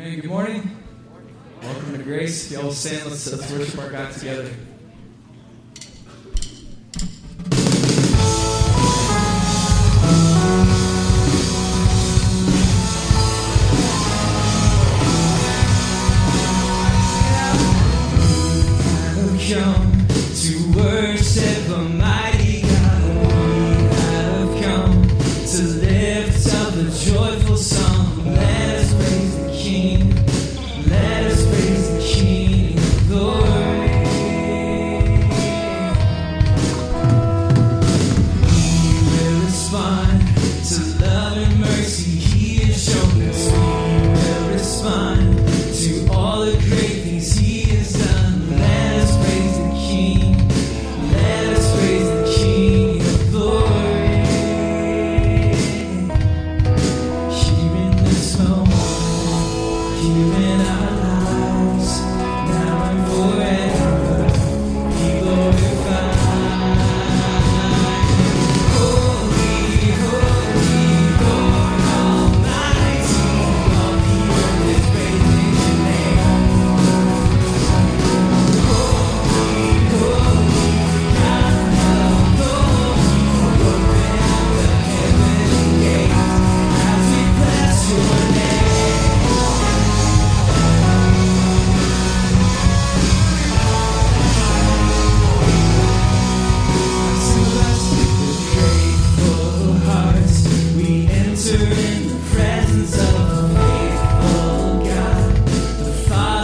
Amen. Good morning. Welcome to Grace. If y'all stand, let's, let's worship our God together.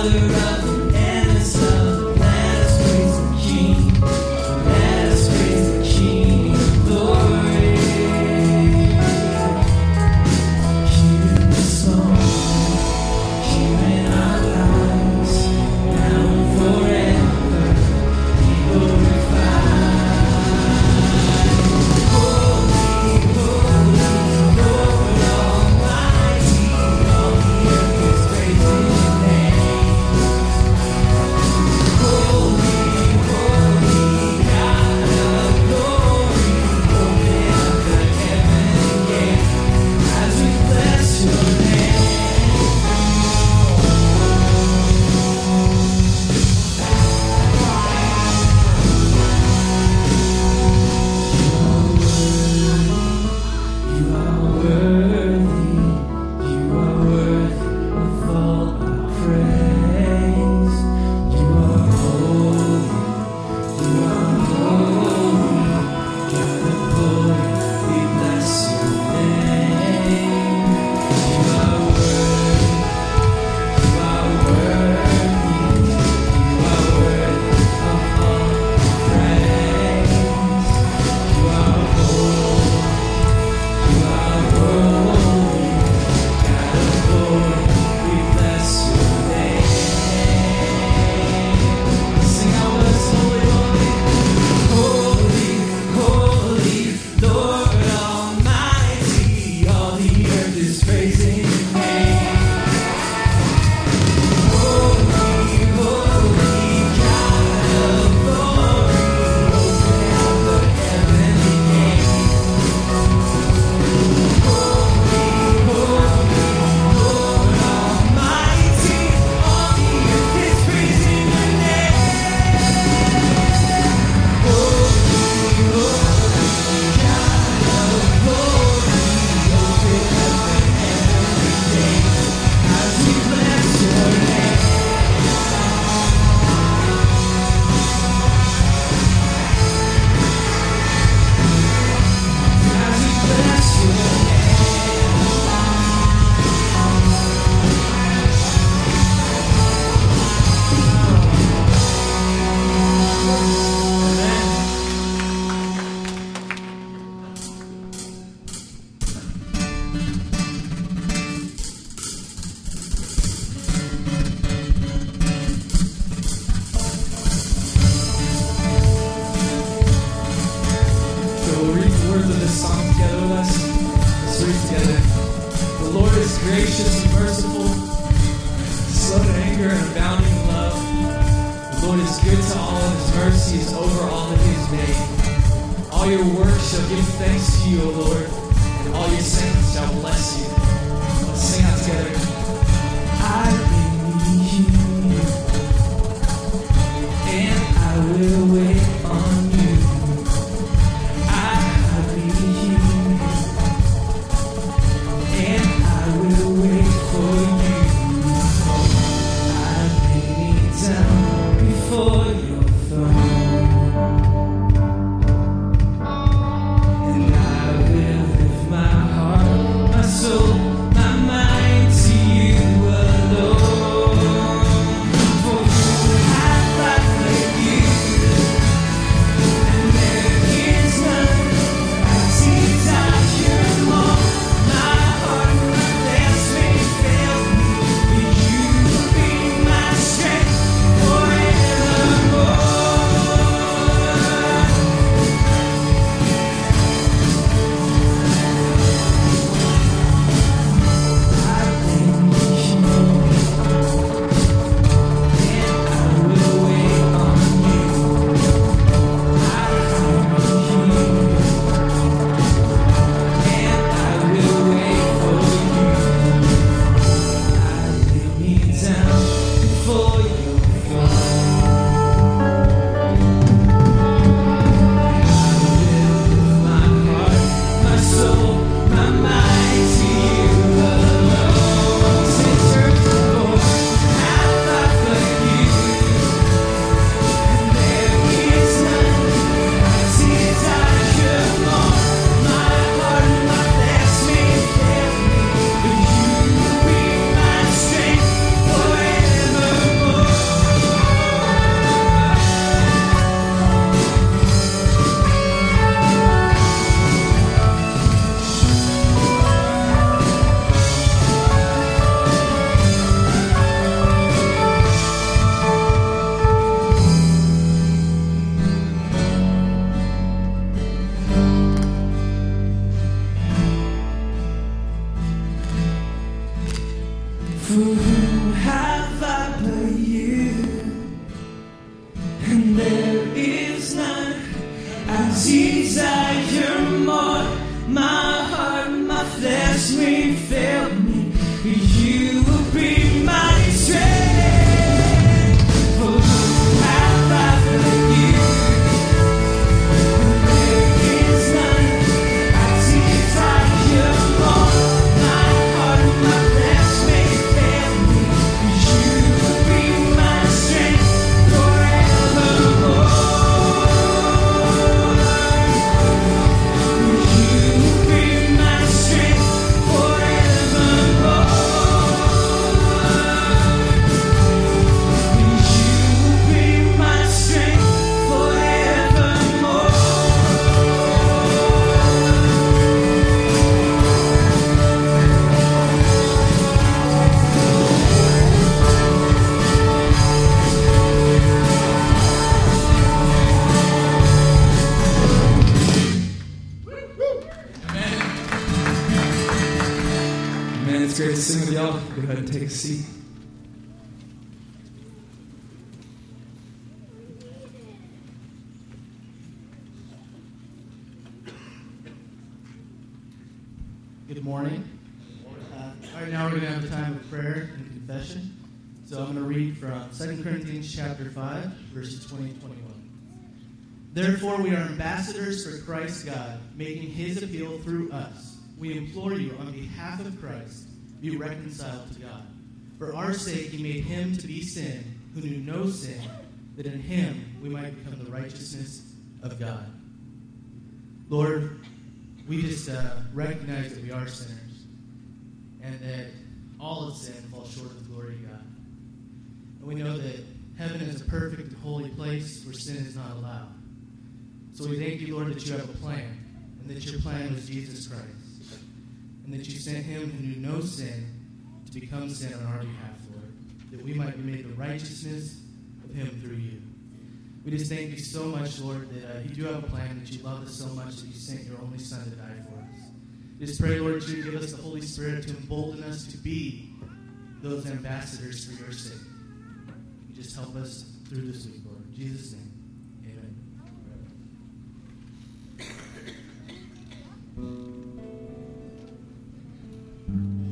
wonder. For Therefore, we are ambassadors for Christ God, making his appeal through us. We implore you, on behalf of Christ, be reconciled to God. For our sake, he made him to be sin, who knew no sin, that in him we might become the righteousness of God. Lord, we just uh, recognize that we are sinners and that all of sin falls short of the glory of God. And we know that heaven is a perfect and holy place where sin is not allowed. So we thank you, Lord, that you have a plan and that your plan was Jesus Christ and that you sent him who knew no sin to become sin on our behalf, Lord, that we might be made the righteousness of him through you. We just thank you so much, Lord, that uh, you do have a plan, that you love us so much that you sent your only Son to die for us. We just pray, Lord, that you give us the Holy Spirit to embolden us to be those ambassadors for your sake. Just help us through this week, Lord. In Jesus' name, thank you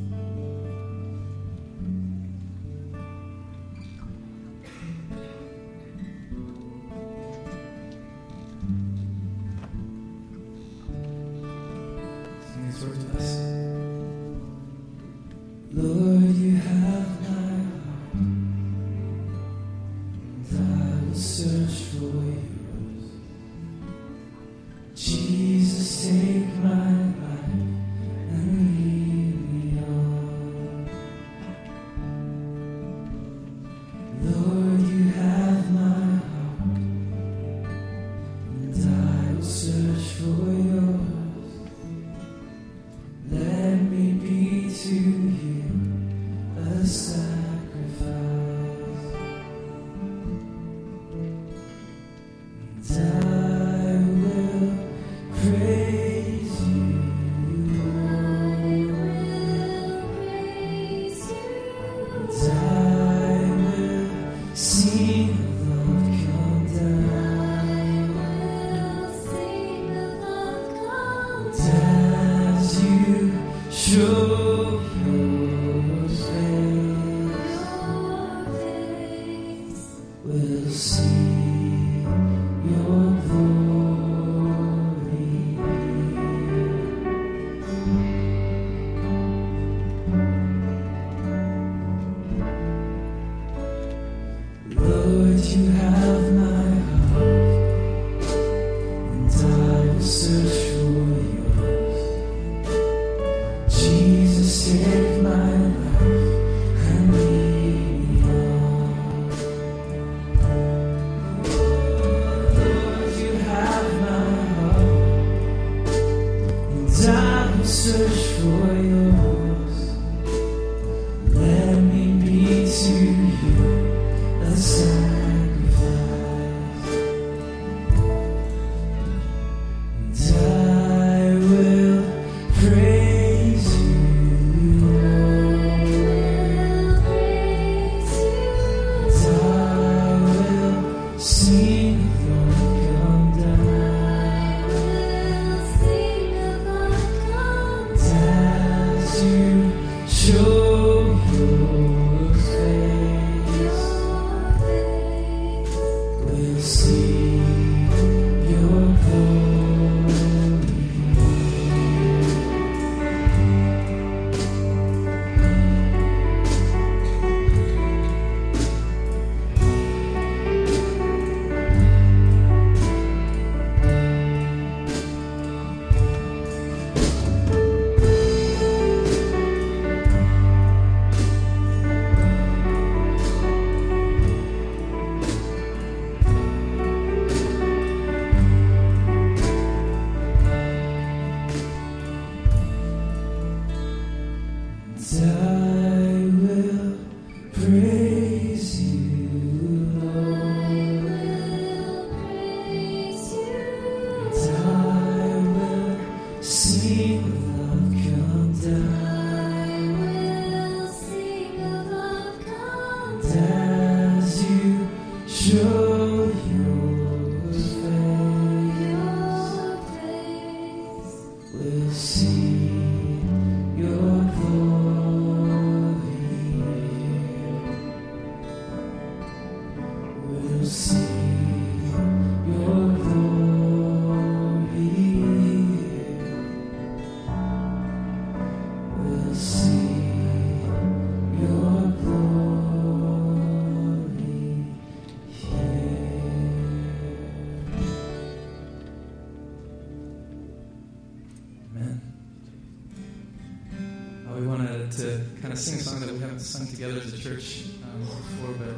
kind of sing a song that we haven't sung together as a church um, before, but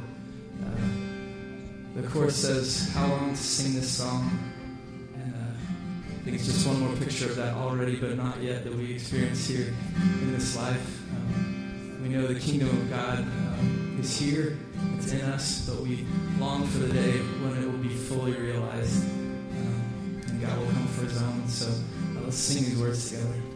uh, the chorus says, How long to sing this song? And uh, I think it's just one more picture of that already, but not yet, that we experience here in this life. Um, we know the kingdom of God um, is here, it's in us, but we long for the day when it will be fully realized. Um, and God will come for his own. So uh, let's sing these words together.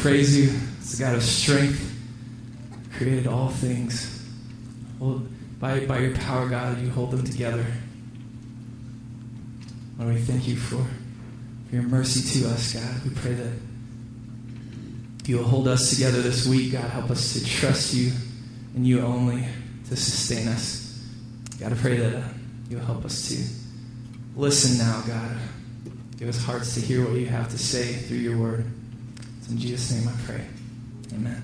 Praise you as the God of strength, created all things. By, by your power, God, you hold them together. Lord, we thank you for, for your mercy to us, God. We pray that you'll hold us together this week, God. Help us to trust you and you only to sustain us. God, I pray that uh, you'll help us to listen now, God. Give us hearts to hear what you have to say through your word. It's in Jesus' name I pray. Amen.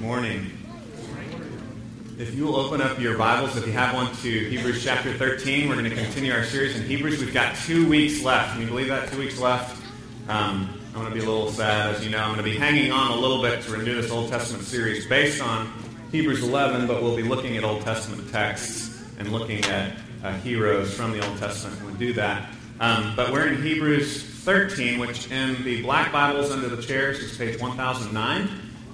Morning. If you will open up your Bibles, if you have one, to Hebrews chapter 13, we're going to continue our series in Hebrews. We've got two weeks left. Can you believe that? Two weeks left. Um, I'm going to be a little sad, as you know. I'm going to be hanging on a little bit to renew this Old Testament series based on Hebrews 11, but we'll be looking at Old Testament texts and looking at uh, heroes from the Old Testament. We'll do that. Um, but we're in Hebrews 13, which in the black Bibles under the chairs is page 1009.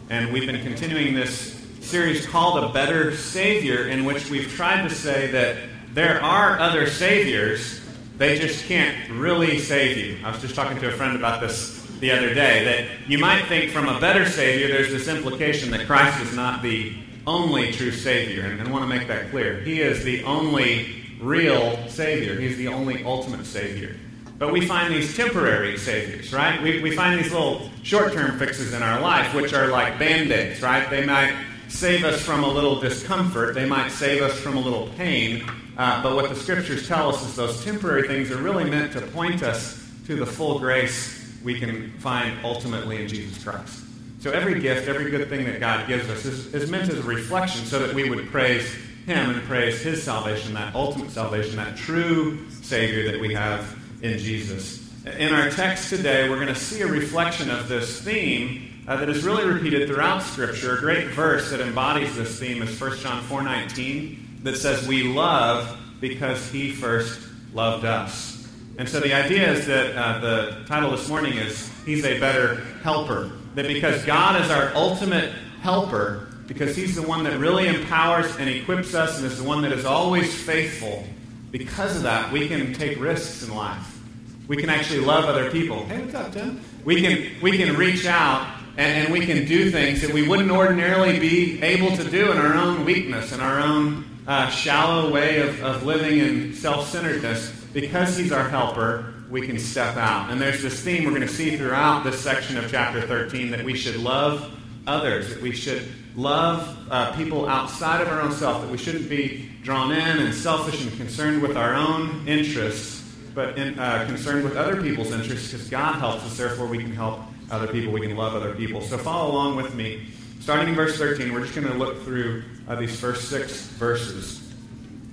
And we've been continuing this series called A Better Savior, in which we've tried to say that there are other saviors, they just can't really save you. I was just talking to a friend about this the other day, that you might think from a better Savior, there's this implication that Christ is not the only true Savior. And I want to make that clear. He is the only real Savior, He's the only ultimate Savior. But we find these temporary saviors, right? We, we find these little short term fixes in our life, which are like band aids, right? They might save us from a little discomfort, they might save us from a little pain. Uh, but what the scriptures tell us is those temporary things are really meant to point us to the full grace we can find ultimately in Jesus Christ. So every gift, every good thing that God gives us is, is meant as a reflection so that we would praise Him and praise His salvation, that ultimate salvation, that true Savior that we have in Jesus. In our text today, we're going to see a reflection of this theme uh, that is really repeated throughout Scripture. A great verse that embodies this theme is 1 John 4.19 that says, We love because He first loved us. And so the idea is that uh, the title this morning is He's a Better Helper. That because God is our ultimate helper, because He's the one that really empowers and equips us and is the one that is always faithful, because of that, we can take risks in life. We can actually love other people. Hey, what's up, Tim? We can, we can reach out and, and we can do things that we wouldn't ordinarily be able to do in our own weakness, in our own uh, shallow way of, of living in self centeredness. Because He's our helper, we can step out. And there's this theme we're going to see throughout this section of chapter 13 that we should love others, that we should love uh, people outside of our own self, that we shouldn't be drawn in and selfish and concerned with our own interests, but in, uh, concerned with other people's interests because God helps us, therefore we can help other people, we can love other people. So follow along with me. Starting in verse 13, we're just going to look through uh, these first six verses.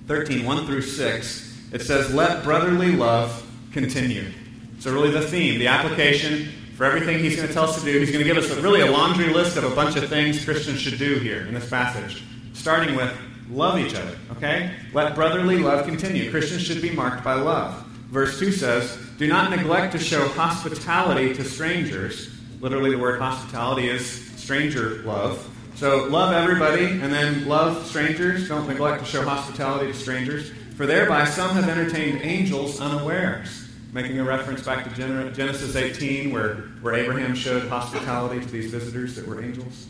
13, 1 through 6, it says, Let brotherly love continue. So, really, the theme, the application for everything he's going to tell us to do, he's going to give us a, really a laundry list of a bunch of things Christians should do here in this passage. Starting with love each other, okay? Let brotherly love continue. Christians should be marked by love. Verse 2 says, Do not neglect to show hospitality to strangers. Literally, the word hospitality is stranger love. So, love everybody and then love strangers. Don't neglect to show hospitality to strangers. For thereby some have entertained angels unawares. Making a reference back to Genesis 18, where, where Abraham showed hospitality to these visitors that were angels.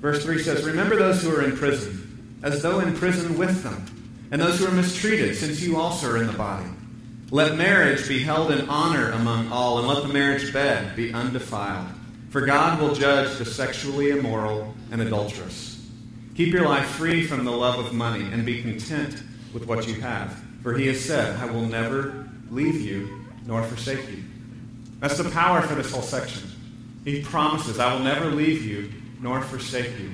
Verse 3 says, Remember those who are in prison, as though in prison with them, and those who are mistreated, since you also are in the body. Let marriage be held in honor among all, and let the marriage bed be undefiled. For God will judge the sexually immoral and adulterous. Keep your life free from the love of money, and be content with what you have. For he has said, I will never leave you nor forsake you. That's the power for this whole section. He promises, I will never leave you nor forsake you.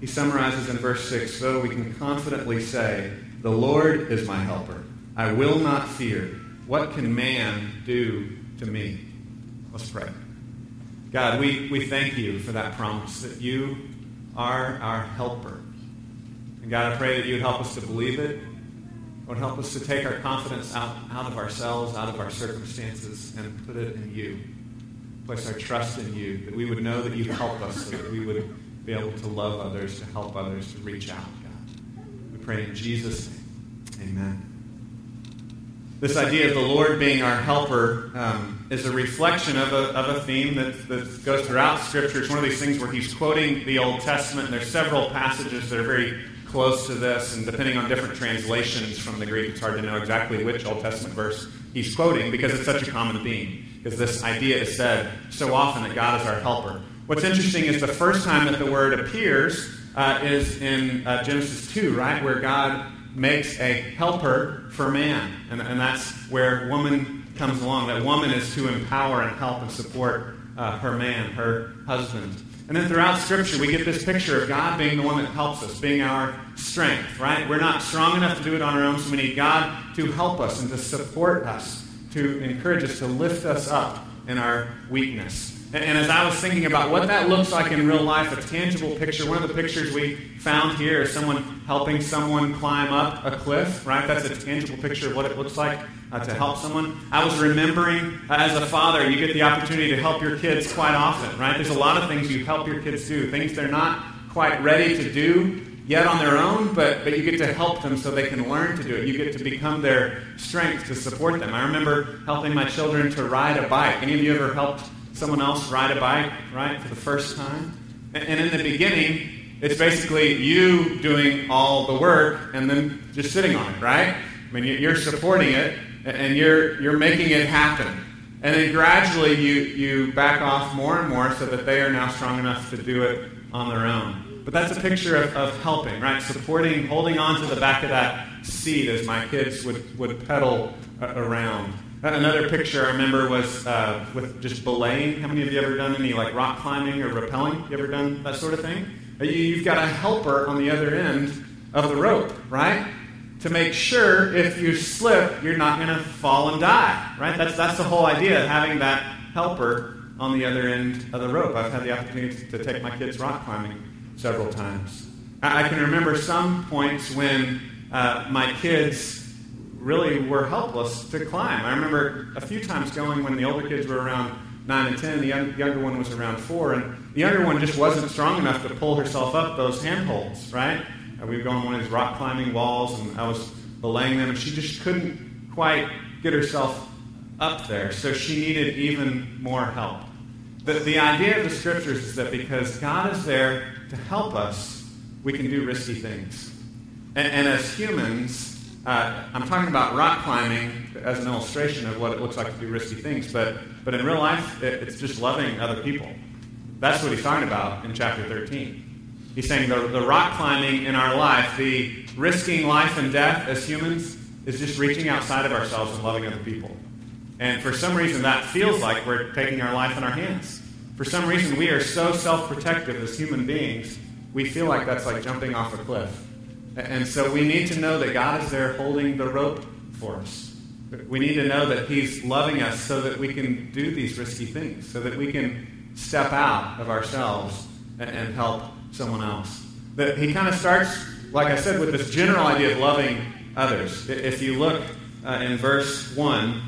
He summarizes in verse 6 so we can confidently say, The Lord is my helper. I will not fear. What can man do to me? Let's pray. God, we, we thank you for that promise that you are our helper. And God, I pray that you would help us to believe it Lord, help us to take our confidence out, out of ourselves, out of our circumstances, and put it in you. Place our trust in you, that we would know that you help us, so that we would be able to love others, to help others, to reach out, God. We pray in Jesus' name. Amen. This idea of the Lord being our helper um, is a reflection of a, of a theme that, that goes throughout Scripture. It's one of these things where he's quoting the Old Testament, and there's several passages that are very close to this, and depending on different translations from the Greek, it's hard to know exactly which Old Testament verse he's quoting because it's such a common theme. Because this idea is said so often that God is our helper. What's interesting is the first time that the word appears uh, is in uh, Genesis 2, right? Where God makes a helper for man. And, and that's where woman comes along. That woman is to empower and help and support uh, her man, her husband. And then throughout Scripture, we get this picture of God being the one that helps us, being our strength, right? We're not strong enough to do it on our own, so we need God to help us and to support us, to encourage us, to lift us up in our weakness. And as I was thinking about what that looks like in real life, a tangible picture, one of the pictures we found here is someone helping someone climb up a cliff, right? That's a tangible picture of what it looks like uh, to help someone. I was remembering uh, as a father, you get the opportunity to help your kids quite often, right? There's a lot of things you help your kids do, things they're not quite ready to do yet on their own, but, but you get to help them so they can learn to do it. You get to become their strength to support them. I remember helping my children to ride a bike. Any of you ever helped someone else ride a bike, right, for the first time? And, in the beginning, it's basically you doing all the work and then just sitting on it, right? I mean, you're supporting it, and you're, you're making it happen. And then gradually you, you back off more and more so that they are now strong enough to do it on their own. But that's a picture of, of helping, right? Supporting, holding on to the back of that seat as my kids would, would pedal around. Another picture I remember was uh, with just belaying. How many of you ever done any like rock climbing or rappelling? You ever done that sort of thing? You've got a helper on the other end of the rope, right? To make sure if you slip, you're not going to fall and die, right? That's, that's the whole idea, of having that helper on the other end of the rope. I've had the opportunity to take my kids rock climbing several times. I, I can remember some points when uh, my kids really were helpless to climb. I remember a few times going when the older kids were around 9 and 10, the young, younger one was around 4, and the younger one just wasn't strong enough to pull herself up those handholds, right? Uh, we would go on one of these rock climbing walls, and I was belaying them, and she just couldn't quite get herself up there, so she needed even more help. The, the idea of the scriptures is that because God is there to help us, we can do risky things. And, and as humans, uh, I'm talking about rock climbing as an illustration of what it looks like to do risky things, but, but in real life, it, it's just loving other people. That's what he's talking about in chapter 13. He's saying the, the rock climbing in our life, the risking life and death as humans, is just reaching outside of ourselves and loving other people. And for some reason, that feels like we're taking our life in our hands. For some reason, we are so self protective as human beings, we feel like that's like jumping off a cliff. And so we need to know that God is there holding the rope for us. We need to know that He's loving us so that we can do these risky things, so that we can step out of ourselves and, help someone else. That He kind of starts, like I said, with this general idea of loving others. If you look uh, in verse 1,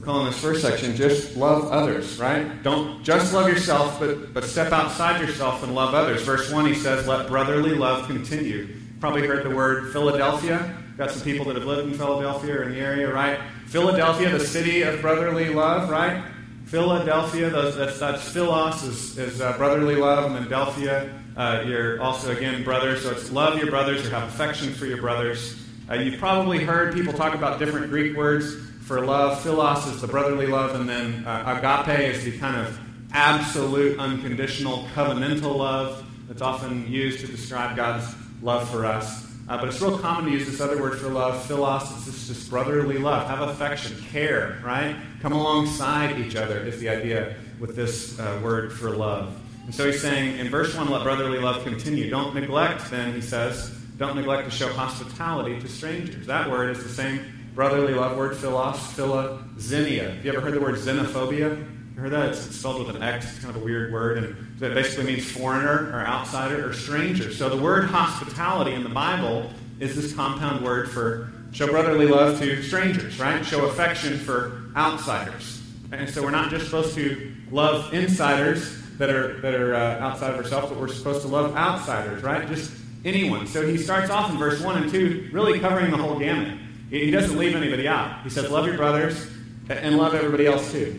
we're calling this first section just love others, right? Don't just love yourself, but, but step outside yourself and love others. Verse 1, he says, let brotherly love continue. Probably heard the word Philadelphia. Got some people that have lived in Philadelphia or in the area, right? Philadelphia, the city of brotherly love, right? Philadelphia, those, that's, that's Philos is, is uh, brotherly love, and then Delphia, uh, you're also, again, brothers. So it's love your brothers or have affection for your brothers. Uh, you've probably heard people talk about different Greek words for love. Philos is the brotherly love, and then uh, agape is the kind of absolute, unconditional, covenantal love that's often used to describe God's love for us. Uh, but it's real common to use this other word for love, philos. It's just, just brotherly love. Have affection, care, right? Come alongside each other is the idea with this uh, word for love. And so he's saying in verse 1, let brotherly love continue. Don't neglect, then, he says, don't neglect to show hospitality to strangers. That word is the same brotherly love word, philos, philoxenia. Have you ever heard the word xenophobia? You heard that? It's, it's spelled with an X. It's kind of a weird word, and it basically means foreigner or outsider or stranger. So the word hospitality in the Bible is this compound word for show brotherly love to strangers, right? Show affection for outsiders. And so we're not just supposed to love insiders that are that are uh, outside of ourselves, but we're supposed to love outsiders, right? Just anyone. So he starts off in verse one and two, really covering the whole gamut. He doesn't leave anybody out. He says, love your brothers and love everybody else too.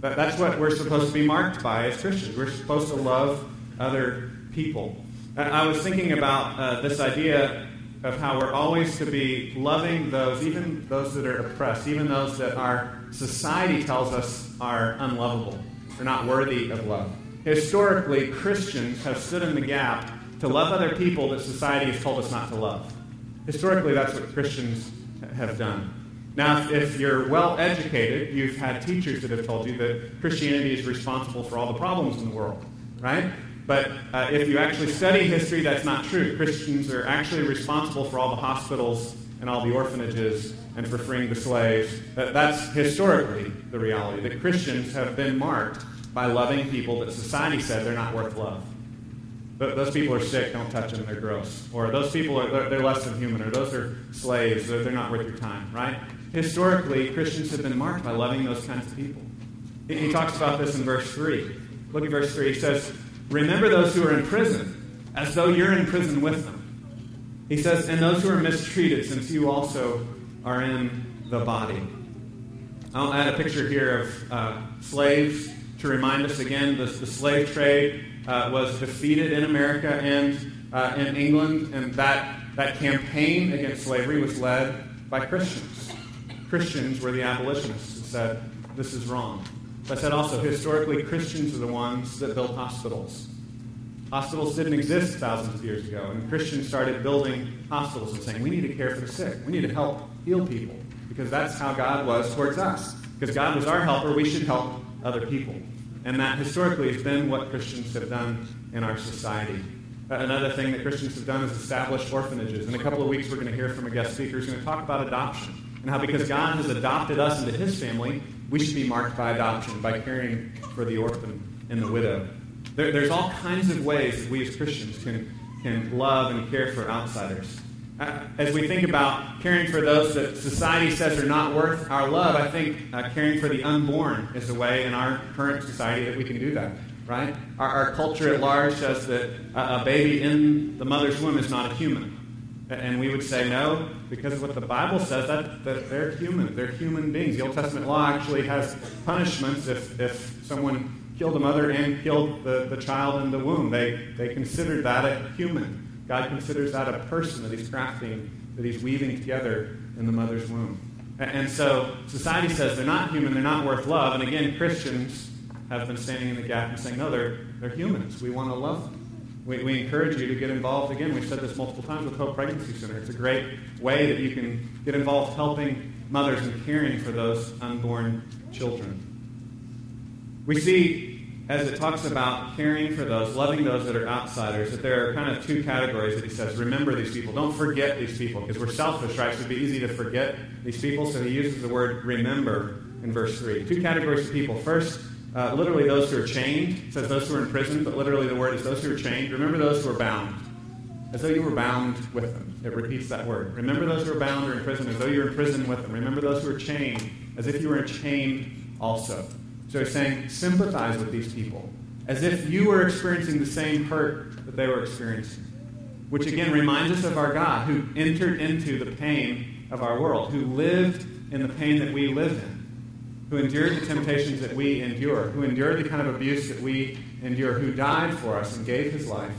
But That's what we're supposed to be marked by as Christians. We're supposed to love other people. I was thinking about uh, this idea of how we're always to be loving those, even those that are oppressed, even those that our society tells us are unlovable, they're not worthy of love. Historically, Christians have stood in the gap to love other people that society has told us not to love. Historically, that's what Christians have done. Now, if you're well educated, you've had teachers that have told you that Christianity is responsible for all the problems in the world, right? But uh, if you actually study history, that's not true. Christians are actually responsible for all the hospitals and all the orphanages and for freeing the slaves. That, that's historically the reality. That Christians have been marked by loving people that society said they're not worth love. Th- those people are sick, don't touch them, they're gross. Or those people are they're, they're less than human, or those are slaves, they're, they're not worth your time, right? Historically, Christians have been marked by loving those kinds of people. He, he talks about this in verse 3. Look at verse 3. He says, Remember those who are in prison, as though you're in prison with them. He says, And those who are mistreated, since you also are in the body. I'll add a picture here of uh, slaves to remind us again the, the slave trade uh, was defeated in America and uh, in England, and that, that campaign against slavery was led by Christians. Christians were the abolitionists and said, this is wrong. But I said also, historically, Christians are the ones that built hospitals. Hospitals didn't exist thousands of years ago, and Christians started building hospitals and saying, we need to care for the sick. We need to help heal people, because that's how God was towards us. Because God was our helper, we should help other people. And that historically has been what Christians have done in our society. Uh, Another thing that Christians have done is establish orphanages. In a couple of weeks, we're going to hear from a guest speaker who's going to talk about adoption and how because God has adopted us into his family, we should be marked by adoption, by caring for the orphan and the widow. There, there's all kinds of ways that we as Christians can, can love and care for outsiders. As we think about caring for those that society says are not worth our love, I think uh, caring for the unborn is a way in our current society that we can do that, right? Our, our culture at large says that a, a baby in the mother's womb is not a human. And we would say no, because what the Bible says that, that they're human. They're human beings. The Old Testament law actually has punishments if, if someone killed a mother and killed the, the child in the womb. They, they considered that a human. God considers that a person that he's crafting, that he's weaving together in the mother's womb. And so society says they're not human, they're not worth love. And again, Christians have been standing in the gap and saying, no, they're, they're humans. We want to love them. We, we encourage you to get involved. Again, we've said this multiple times with Hope Pregnancy Center. It's a great way that you can get involved helping mothers and caring for those unborn children. We see, as it talks about caring for those, loving those that are outsiders, that there are kind of two categories that he says. Remember these people. Don't forget these people, because we're selfish, right? So it'd be easy to forget these people. So he uses the word remember in verse 3. Two categories of people. First, uh, literally those who are chained. It says those who are in prison, but literally the word is those who are chained. Remember those who are bound. As though you were bound with them. It repeats that word. Remember those who are bound or in prison as though you were in prison with them. Remember those who are chained as if you were chained also. So he's saying, sympathize with these people as if you were experiencing the same hurt that they were experiencing. Which again reminds us of our God who entered into the pain of our world, who lived in the pain that we live in, who endured the temptations that we endure, who endured the kind of abuse that we endure, who died for us and gave his life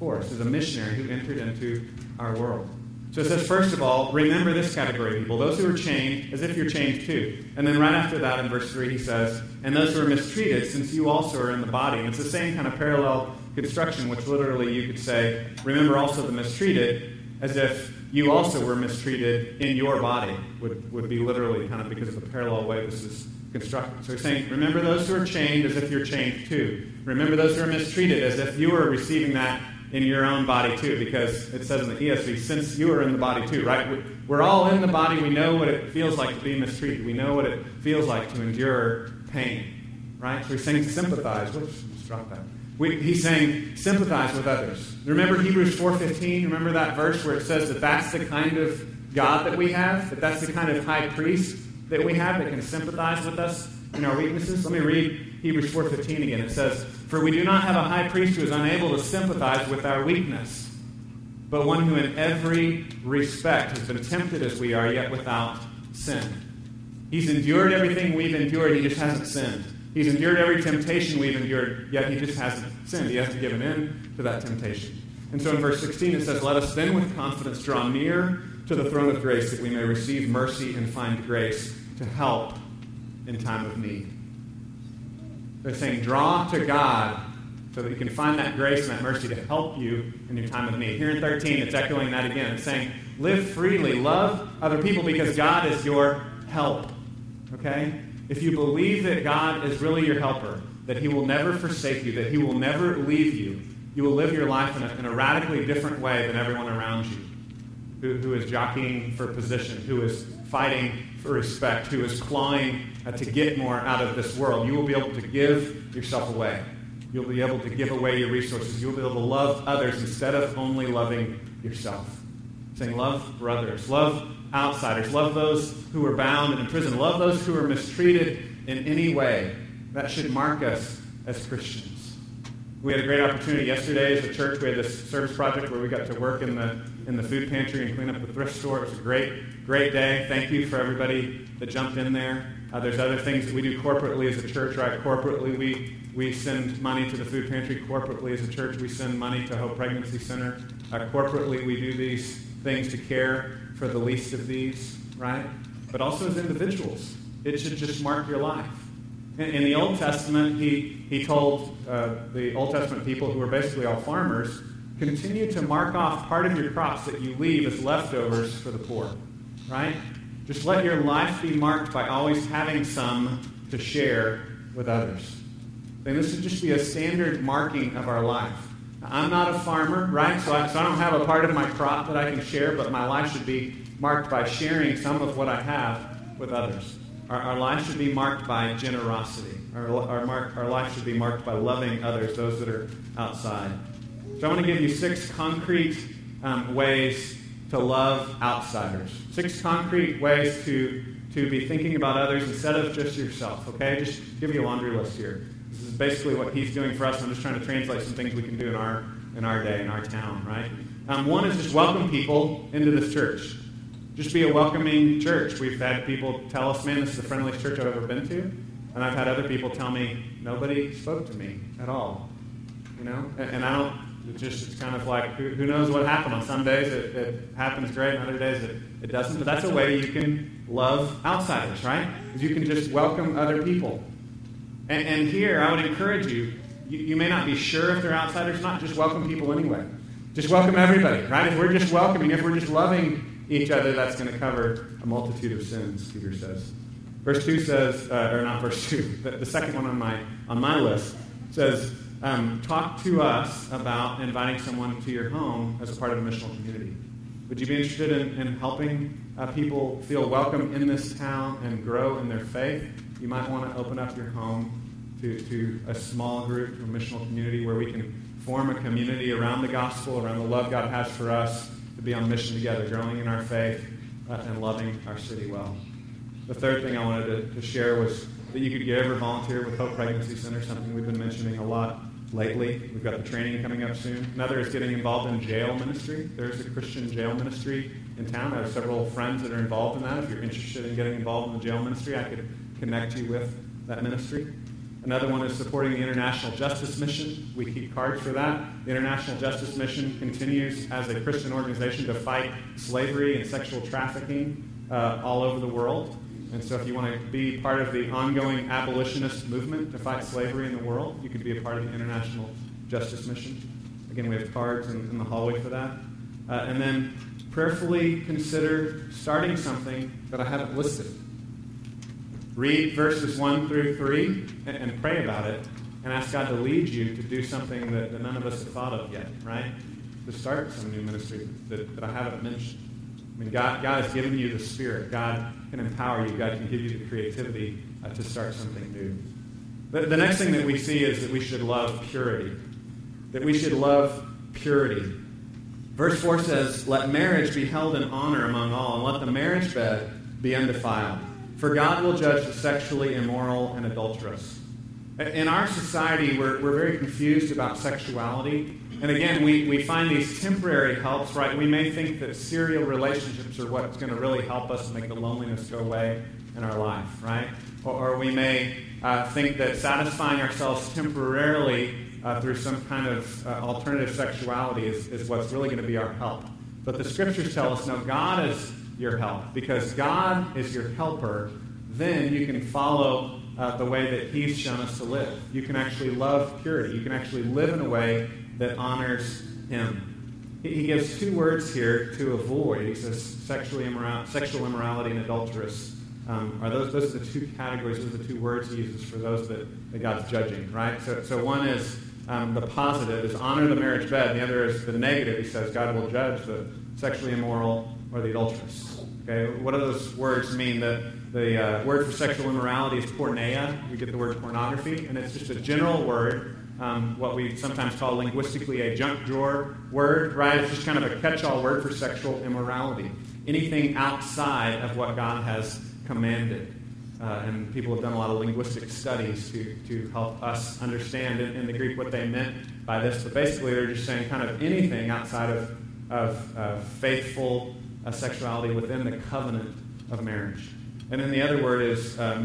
for us as a missionary who entered into our world. So it says, first of all, remember this category of people, those who are chained, as if you're chained too. And then right after that, in verse 3, he says, and those who are mistreated, since you also are in the body. And it's the same kind of parallel construction, which literally you could say, remember also the mistreated, as if you also were mistreated in your body, would, would be literally kind of because of the parallel way this is constructed. So he's saying, remember those who are chained as if you're chained too. Remember those who are mistreated as if you are receiving that in your own body too, because it says in the ESV, since you are in the body too, right? We- We're all in the body. We know what it feels like to be mistreated. We know what it feels like to endure pain, right? So he's saying sympathize. Whoops, dropped that. We, he's saying sympathize with others. Remember Hebrews 4.15? Remember that verse where it says that that's the kind of God that we have? That that's the kind of high priest that we have that can sympathize with us in our weaknesses? Let me read Hebrews 4.15 again. It says, For we do not have a high priest who is unable to sympathize with our weakness, but one who in every respect has been tempted as we are, yet without sin. He's endured everything we've endured, he just hasn't sinned. He's endured every temptation we've endured, yet he just hasn't sinned. He hasn't given in to that temptation. And so in verse 16 it says, Let us then with confidence draw near to the throne of grace that we may receive mercy and find grace to help in time of need. They're saying, draw to God so that you can find that grace and that mercy to help you in your time of need. Here in 13, it's echoing that again. It's saying, live freely, love other people because God is your help. Okay? If you believe that God is really your helper, that He will never forsake you, that He will never leave you, you will live your life in a, in a radically different way than everyone around you who, who is jockeying for position, who is fighting respect, who is clawing uh, to get more out of this world. You will be able to give yourself away. You'll be able to give away your resources. You'll be able to love others instead of only loving yourself. Saying, love brothers, love outsiders, love those who are bound and in prison, love those who are mistreated in any way. That should mark us as Christians. We had a great opportunity yesterday as a church. We had this service project where we got to work in the in the food pantry and clean up the thrift store. It was a great, great day. Thank you for everybody that jumped in there. Uh, there's other things that we do corporately as a church, right? Corporately, we we send money to the food pantry. Corporately, as a church, we send money to Hope Pregnancy Center. Uh, corporately, we do these things to care for the least of these, right? But also as individuals. It should just mark your life. In, in the Old Testament, he, he told uh, the Old Testament people, who were basically all farmers, continue to mark off part of your crops that you leave as leftovers for the poor. Right? Just let your life be marked by always having some to share with others. And this should just be a standard marking of our life. I'm not a farmer, right? So I, so I don't have a part of my crop that I can share, but my life should be marked by sharing some of what I have with others. Our, our life should be marked by generosity. Our, our, mark, our life should be marked by loving others, those that are outside. So I want to give you six concrete um, ways to love outsiders. Six concrete ways to, to be thinking about others instead of just yourself, okay? Just give you a laundry list here. This is basically what he's doing for us. I'm just trying to translate some things we can do in our, in our day, in our town, right? Um, one is just welcome people into this church. Just be a welcoming church. We've had people tell us, man, this is the friendliest church I've ever been to. And I've had other people tell me, nobody spoke to me at all. You know? And, and I don't, it just, it's kind of like, who, who knows what happened. On some days it, it happens great, and other days it, it doesn't. But that's a way you can love outsiders, right? Is you can just welcome other people. And, and here, I would encourage you, you, you may not be sure if they're outsiders not, just welcome people anyway. Just welcome everybody, right? If we're just welcoming, if we're just loving each other, that's going to cover a multitude of sins, Peter says. Verse 2 says, uh, or not verse 2, the, the, second one on my, on my list says, um, talk to us about inviting someone to your home as a part of a missional community. Would you be interested in, in helping uh, people feel welcome in this town and grow in their faith? You might want to open up your home to, to a small group, to a missional community where we can form a community around the gospel, around the love God has for us, to be on mission together, growing in our faith uh, and loving our city well. The third thing I wanted to, to share was that you could give or volunteer with Hope Pregnancy Center, something we've been mentioning a lot lately. We've got the training coming up soon. Another is getting involved in jail ministry. There's a Christian jail ministry in town. I have several friends that are involved in that. If you're interested in getting involved in the jail ministry, I could connect you with that ministry. Another one is supporting the International Justice Mission. We keep cards for that. The International Justice Mission continues as a Christian organization to fight slavery and sexual trafficking uh, all over the world. And so, if you want to be part of the ongoing abolitionist movement to fight slavery in the world, you could be a part of the International Justice Mission. Again, we have cards in, in the hallway for that. Uh, and then prayerfully consider starting something that I haven't listed. Read verses 1 through 3 and, and, pray about it and ask God to lead you to do something that, that, none of us have thought of yet, right? To start some new ministry that, that I haven't mentioned. I mean, God, God has given you the Spirit. God can empower you. God can give you the creativity uh, to start something new. The, the next thing that we see is that we should love purity. That we should love purity. Verse 4 says, Let marriage be held in honor among all, and let the marriage bed be undefiled. For God will judge the sexually immoral and adulterous. In our society, we're, we're very confused about sexuality. And again, we, we find these temporary helps, right? We may think that serial relationships are what's going to really help us make the loneliness go away in our life, right? Or, or we may uh, think that satisfying ourselves temporarily uh, through some kind of uh, alternative sexuality is, is what's really going to be our help. But the scriptures tell us no, God is your help. Because God is your helper, then you can follow uh, the way that He's shown us to live. You can actually love purity. You can actually live in a way that honors Him. He gives two words here to avoid. He says sexually immoral, sexual immorality and adulterous. Um, are those, those are the two categories, those are the two words he uses for those that, that God's judging, right? So, so one is um, the positive, is honor the marriage bed. And the other is the negative. He says God will judge the sexually immoral or the adulteress. Okay, what do those words mean? The, the uh, word for sexual immorality is porneia. We get the word pornography, and it's just a general word, um, what we sometimes call linguistically a junk drawer word, right? It's just kind of a catch all word for sexual immorality. Anything outside of what God has commanded. Uh, and people have done a lot of linguistic studies to, to help us understand in, in, the Greek what they meant by this. But basically, they're just saying kind of anything outside of, of faithful uh, sexuality within the covenant of marriage. And then the other word is uh,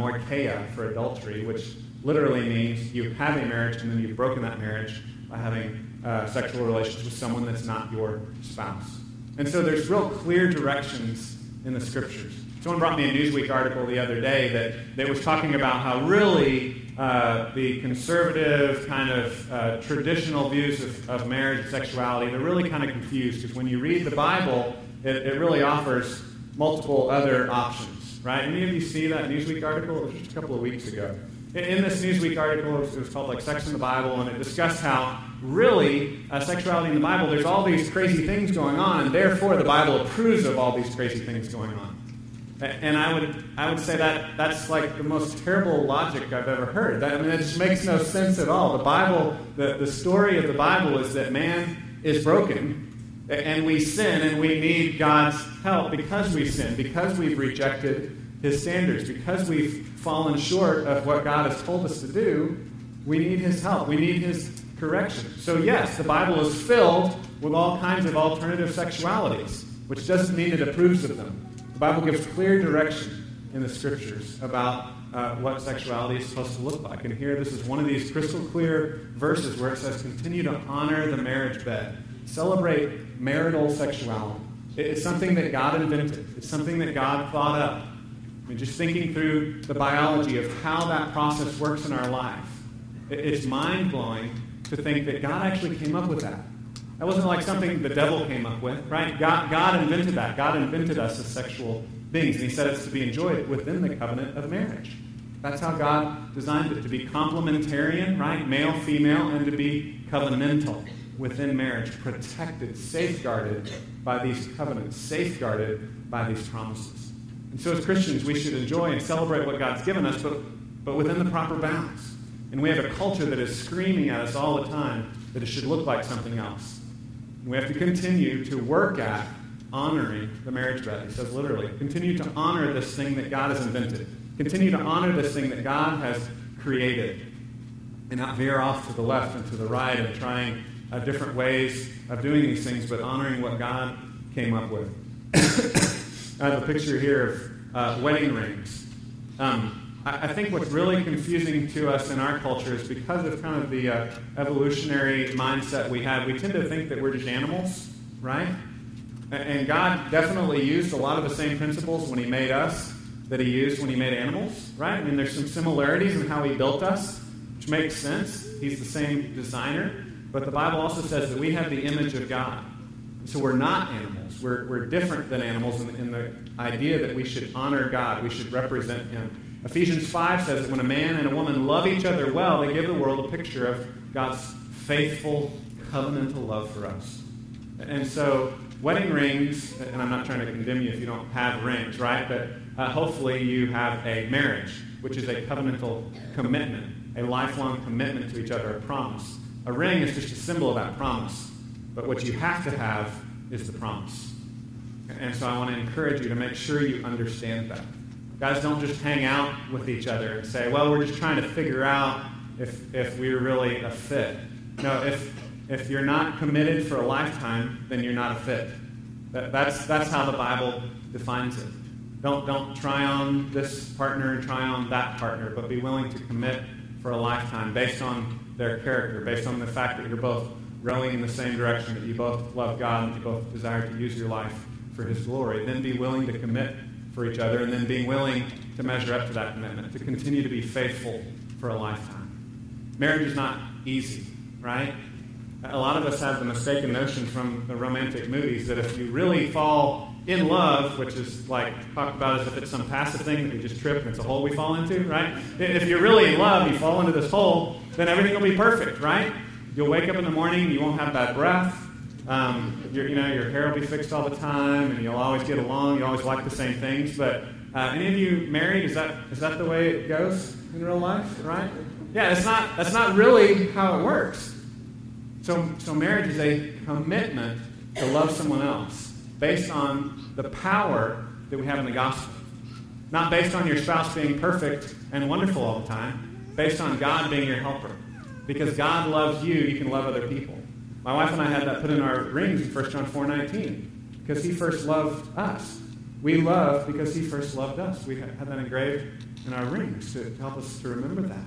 for adultery, which literally means you have a marriage and then you've broken that marriage by having uh, sexual relations with someone that's not your spouse. And so there's real clear directions in the scriptures. Someone brought me a Newsweek article the other day that, that was talking about how really uh, the conservative, kind of uh, traditional views of, of marriage and sexuality, they're really kind of confused because when you read the Bible, it, it really offers multiple other options, right? Any of you see that Newsweek article? It was just a couple of weeks ago. In, this Newsweek article, it was, it was called like Sex in the Bible, and it discussed how really uh, sexuality in the Bible, there's all these crazy things going on, and therefore the Bible approves of all these crazy things going on. And I would, I would say that that's like the most terrible logic I've ever heard. That, I mean, it just makes no sense at all. The Bible, the, the story of the Bible is that man is broken, and we sin, and we need God's help because we sin, because we've rejected His standards, because we've fallen short of what God has told us to do. We need His help. We need His correction. So, yes, the Bible is filled with all kinds of alternative sexualities, which doesn't mean it approves of them. The Bible gives clear direction in the scriptures about uh, what sexuality is supposed to look like. And here, this is one of these crystal clear verses where it says, continue to honor the marriage bed, celebrate marital sexuality. It's something that God invented, it's something that God thought up. Mean, just thinking through the biology of how that process works in our life, it's mind blowing to think that God actually came up with that. That wasn't like something the devil came up with, right? God, God invented that. God invented us as sexual beings, and He said it's to be enjoyed within the covenant of marriage. That's how God designed it to be complementarian, right? Male, female, and to be covenantal within marriage, protected, safeguarded by these covenants, safeguarded by these promises. And so, as Christians, we should enjoy and celebrate what God's given us, but, but within the proper bounds. And we have a culture that is screaming at us all the time that it should look like something else. We have to continue to work at honoring the marriage bed. He says literally, continue to honor this thing that God has invented. Continue to honor this thing that God has created. And not veer off to the left and to the right and trying uh, different ways of doing these things, but honoring what God came up with. I have a picture here of uh, wedding rings. Um, I, I think what's really confusing to us in our culture is because of kind of the uh, evolutionary mindset we have, we tend to think that we're just animals, right? And God definitely used a lot of the same principles when He made us that He used when He made animals, right? I mean, there's some similarities in how He built us, which makes sense. He's the same designer. But the Bible also says that we have the image of God. So we're not animals. We're, we're different than animals in, in the idea that we should honor God, we should represent Him. Ephesians 5 says that when a man and a woman love each other well, they give the world a picture of God's faithful, covenantal love for us. And so, wedding rings, and I'm not trying to condemn you if you don't have rings, right? But uh, hopefully you have a marriage, which is a covenantal commitment, a lifelong commitment to each other, a promise. A ring is just a symbol of that promise. But what you have to have is the promise. And so I want to encourage you to make sure you understand that. Guys don't just hang out with each other and say, well, we're just trying to figure out if, if we're really a fit. No, if, if you're not committed for a lifetime, then you're not a fit. That, that's, that's how the Bible defines it. Don't, don't try on this partner and try on that partner, but be willing to commit for a lifetime based on their character, based on the fact that you're both rowing in the same direction, that you both love God and you both desire to use your life for His glory. Then be willing to commit for each other, and then being willing to measure up to that commitment, to continue to be faithful for a lifetime. Marriage is not easy, right? A lot of us have the mistaken notion from the romantic movies that if you really fall in love, which is like talked about as if it's some passive thing that we just trip and it's a hole we fall into, right? If you're really in love, you fall into this hole, then everything will be perfect, right? You'll wake up in the morning, you won't have bad breath, um, you know, your hair will be fixed all the time, and you'll always get along. You always like the same things. But uh, any of you married? Is that is that the way it goes in real life? Right? Yeah, it's not. That's not really how it works. So, so marriage is a commitment to love someone else based on the power that we have in the gospel, not based on your spouse being perfect and wonderful all the time. Based on God being your helper, because God loves you, you can love other people. My wife and I had that put in our rings in 1 John 4.19 because he first loved us. We love because he first loved us. We had that engraved in our rings to, help us to remember that.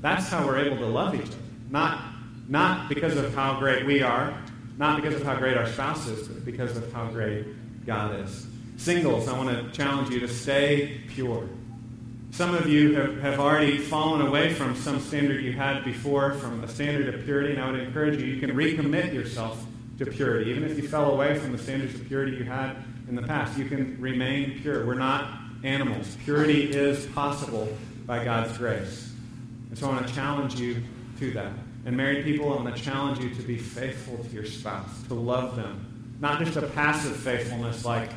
That's how we're able to love each other. Not, not because of how great we are, not because of how great our spouse is, but because of how great God is. Singles, I want to challenge you to stay pure. Some of you have, have already fallen away from some standard you had before, from a standard of purity, and I would encourage you, you can recommit yourself to purity. Even if you fell away from the standards of purity you had in the past, you can remain pure. We're not animals. Purity is possible by God's grace. And so I want to challenge you to that. And married people, I want to challenge you to be faithful to your spouse, to love them. Not just a passive faithfulness like,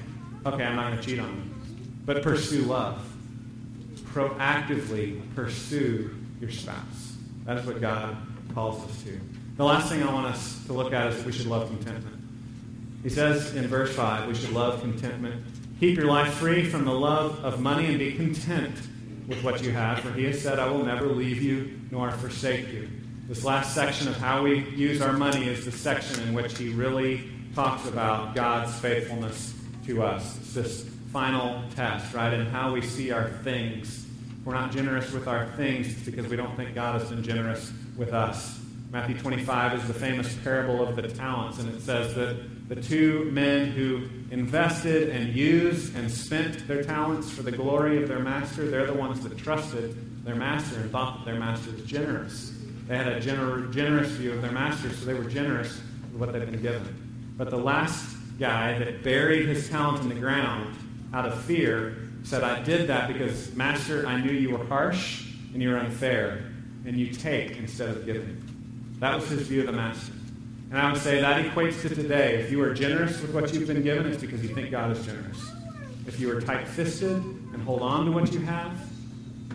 okay, I'm not going to cheat on them, but pursue love. Proactively pursue your spouse. That is what God calls us to. The last thing I want us to look at is we should love contentment. He says in verse 5, we should love contentment. Keep your life free from the love of money and be content with what you have, for he has said, I will never leave you nor forsake you. This last section of how we use our money is the section in which he really talks about God's faithfulness to us. It's this final test, right? And how we see our things. We're not generous with our things, because we don't think God has been generous with us. Matthew 25 is the famous parable of the talents, and it says that the two men who invested and used and spent their talents for the glory of their master, they're the ones that trusted their master and thought that their master was generous. They had a gener- generous view of their master, so they were generous with what they'd been given. But the last guy that buried his talent in the ground out of fear said, I did that because, Master, I knew you were harsh and you were unfair, and you take instead of giving. That was his view of the master. And I would say that equates to today. If you are generous with what you've been given, it's because you think God is generous. If you are tight fisted and hold on to what you have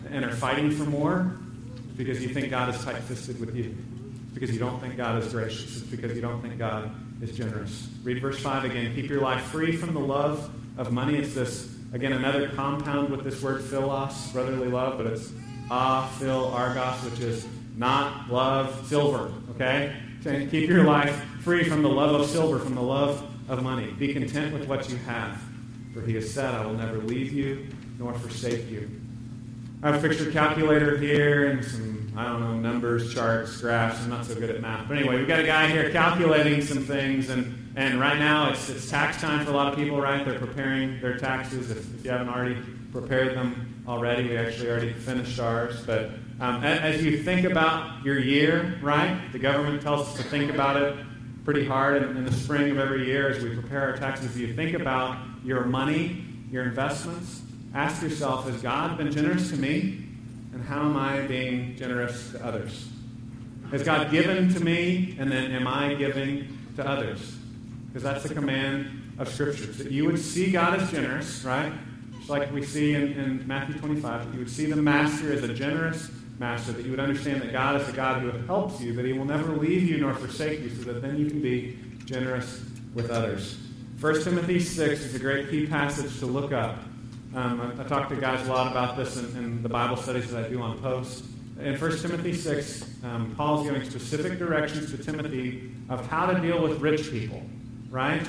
and are fighting for more, it's because you think God is tight fisted with you. It's because you don't think God is gracious. It's because you don't think God is generous. Read verse 5 again. Keep your life free from the love of money. It's this, again, another compound with this word philos, brotherly love, but it's a, phil, argos, which is not love silver, okay? Keep your life free from the love of silver, from the love of money. Be content with what you have. For he has said, I will never leave you nor forsake you. I have a picture calculator here and some, I don't know, numbers, charts, graphs. I'm not so good at math. But anyway, we've got a guy here calculating some things. And, and right now it's, it's tax time for a lot of people, right? They're preparing their taxes. If, if you haven't already prepared them already, we actually already finished ours. But um, as you think about your year, right? The government tells us to think about it pretty hard in, in the spring of every year as we prepare our taxes. You think about your money, your investments. Ask yourself, has God been generous to me? And how am I being generous to others? Has God given to me, and then am I giving to others? Because that's the command of Scripture. That you would see God as generous, right? Just like we see in, in Matthew 25. That you would see the Master as a generous Master. That you would understand that God is a God who helps you, that He will never leave you nor forsake you, so that then you can be generous with others. 1 Timothy 6 is a great key passage to look up. Um, I, I, talk to guys a lot about this in, in, the Bible studies that I do on post. In 1 Timothy 6, um, Paul's giving specific directions to Timothy of how to deal with rich people, right?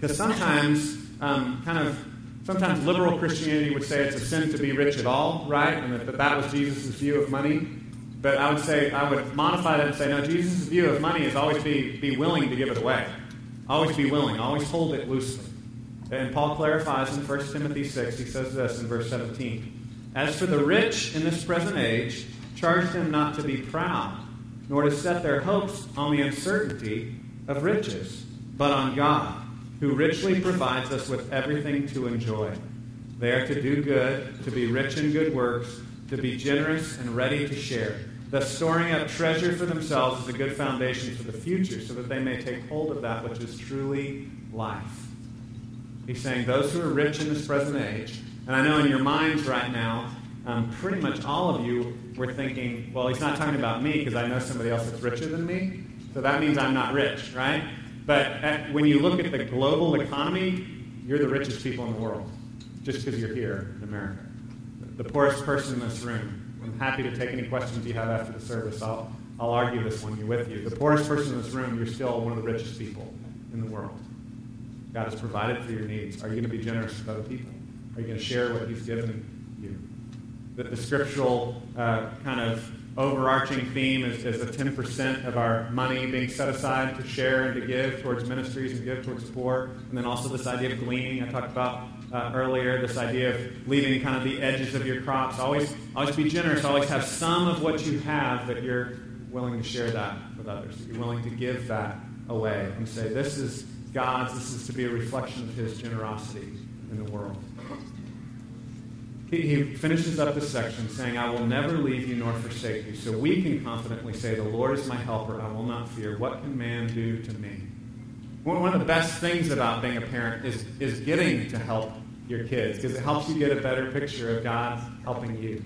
Because sometimes, um, kind of, sometimes liberal Christianity would say it's a sin to be rich at all, right? And that that was Jesus' view of money. But I would say, I would modify that and say, no, Jesus' view of money is always be, be willing to give it away. Always be willing, always hold it loosely. And Paul clarifies in 1 Timothy 6, he says this in verse 17 As for the rich in this present age, charge them not to be proud, nor to set their hopes on the uncertainty of riches, but on God, who richly provides us with everything to enjoy. They are to do good, to be rich in good works, to be generous and ready to share, thus storing up treasure for themselves as a good foundation for the future, so that they may take hold of that which is truly life. He's saying those who are rich in this present age, and I know in your minds right now, um, pretty much all of you were thinking, well, he's not talking about me because I know somebody else that's richer than me, so that means I'm not rich, right? But at, when you look at the global economy, you're the richest people in the world, just because you're here in America. The poorest person in this room. I'm happy to take any questions you have after the service. I'll, I'll argue this one with you. The poorest person in this room, you're still one of the richest people in the world. God has provided for your needs. Are you going to be generous with other people? Are you going to share what He's given you? The, the scriptural uh, kind of overarching theme is, is the 10% of our money being set aside to share and to give towards ministries and give towards the poor. And then also this idea of gleaning I talked about uh, earlier, this idea of leaving kind of the edges of your crops. Always, always be generous. Always have some of what you have that you're willing to share that with others. That you're willing to give that away and say, this is God's. This is to be a reflection of His generosity in the world. He, he finishes up this section saying, I will never leave you nor forsake you. So we can confidently say, The Lord is my helper. I will not fear. What can man do to me? One of the best things about being a parent is, is getting to help your kids because it helps you get a better picture of God helping you.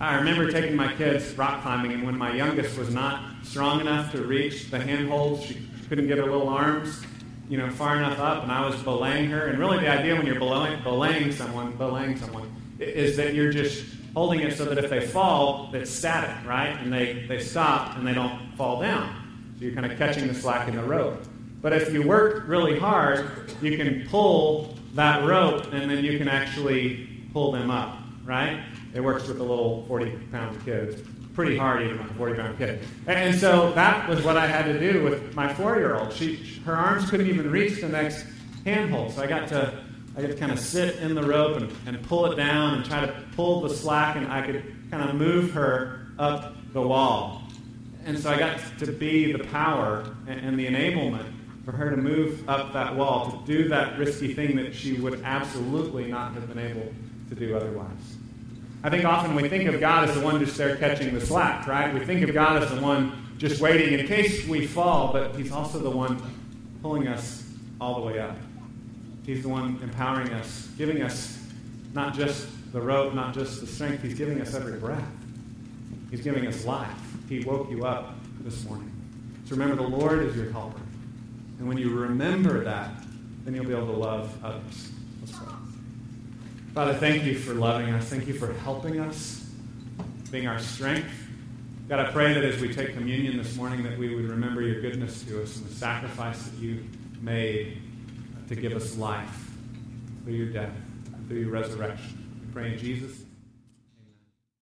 I remember taking my kids rock climbing, and when my youngest was not strong enough to reach the handholds, she couldn't get her little arms, you know, far enough up, and I was belaying her. And really, the idea when you're belaying, belaying someone, belaying someone, is that you're just holding it so that if they fall, it's static, right? And they, they stop and they don't fall down. So you're kind of catching the slack in the rope. But if you work really hard, you can pull that rope and then you can actually pull them up, right? It works with a little 40 pound kid. Pretty hard even with a 40 pound kid. And so that was what I had to do with my four year old. She, her arms couldn't even reach the next handhold. So I got to I could kind of sit in the rope and, and pull it down and try to pull the slack, and I could kind of move her up the wall. And so I got to be the power and, and the enablement for her to move up that wall, to do that risky thing that she would absolutely not have been able to do otherwise. I think often we think of God as the one just there catching the slack, right? We think of God as the one just waiting in case we fall, but He's also the one pulling us all the way up. He's the one empowering us, giving us not just the rope, not just the strength, He's giving us every breath. He's giving us life. He woke you up this morning. So remember, the Lord is your helper. And when you remember that, then you'll be able to love others. Let's pray. Father, thank you for loving us. Thank you for helping us, being our strength. God, I pray that as we take communion this morning, that we would remember your goodness to us and the sacrifice that you made to give us life through your death, through your resurrection. We pray in Jesus'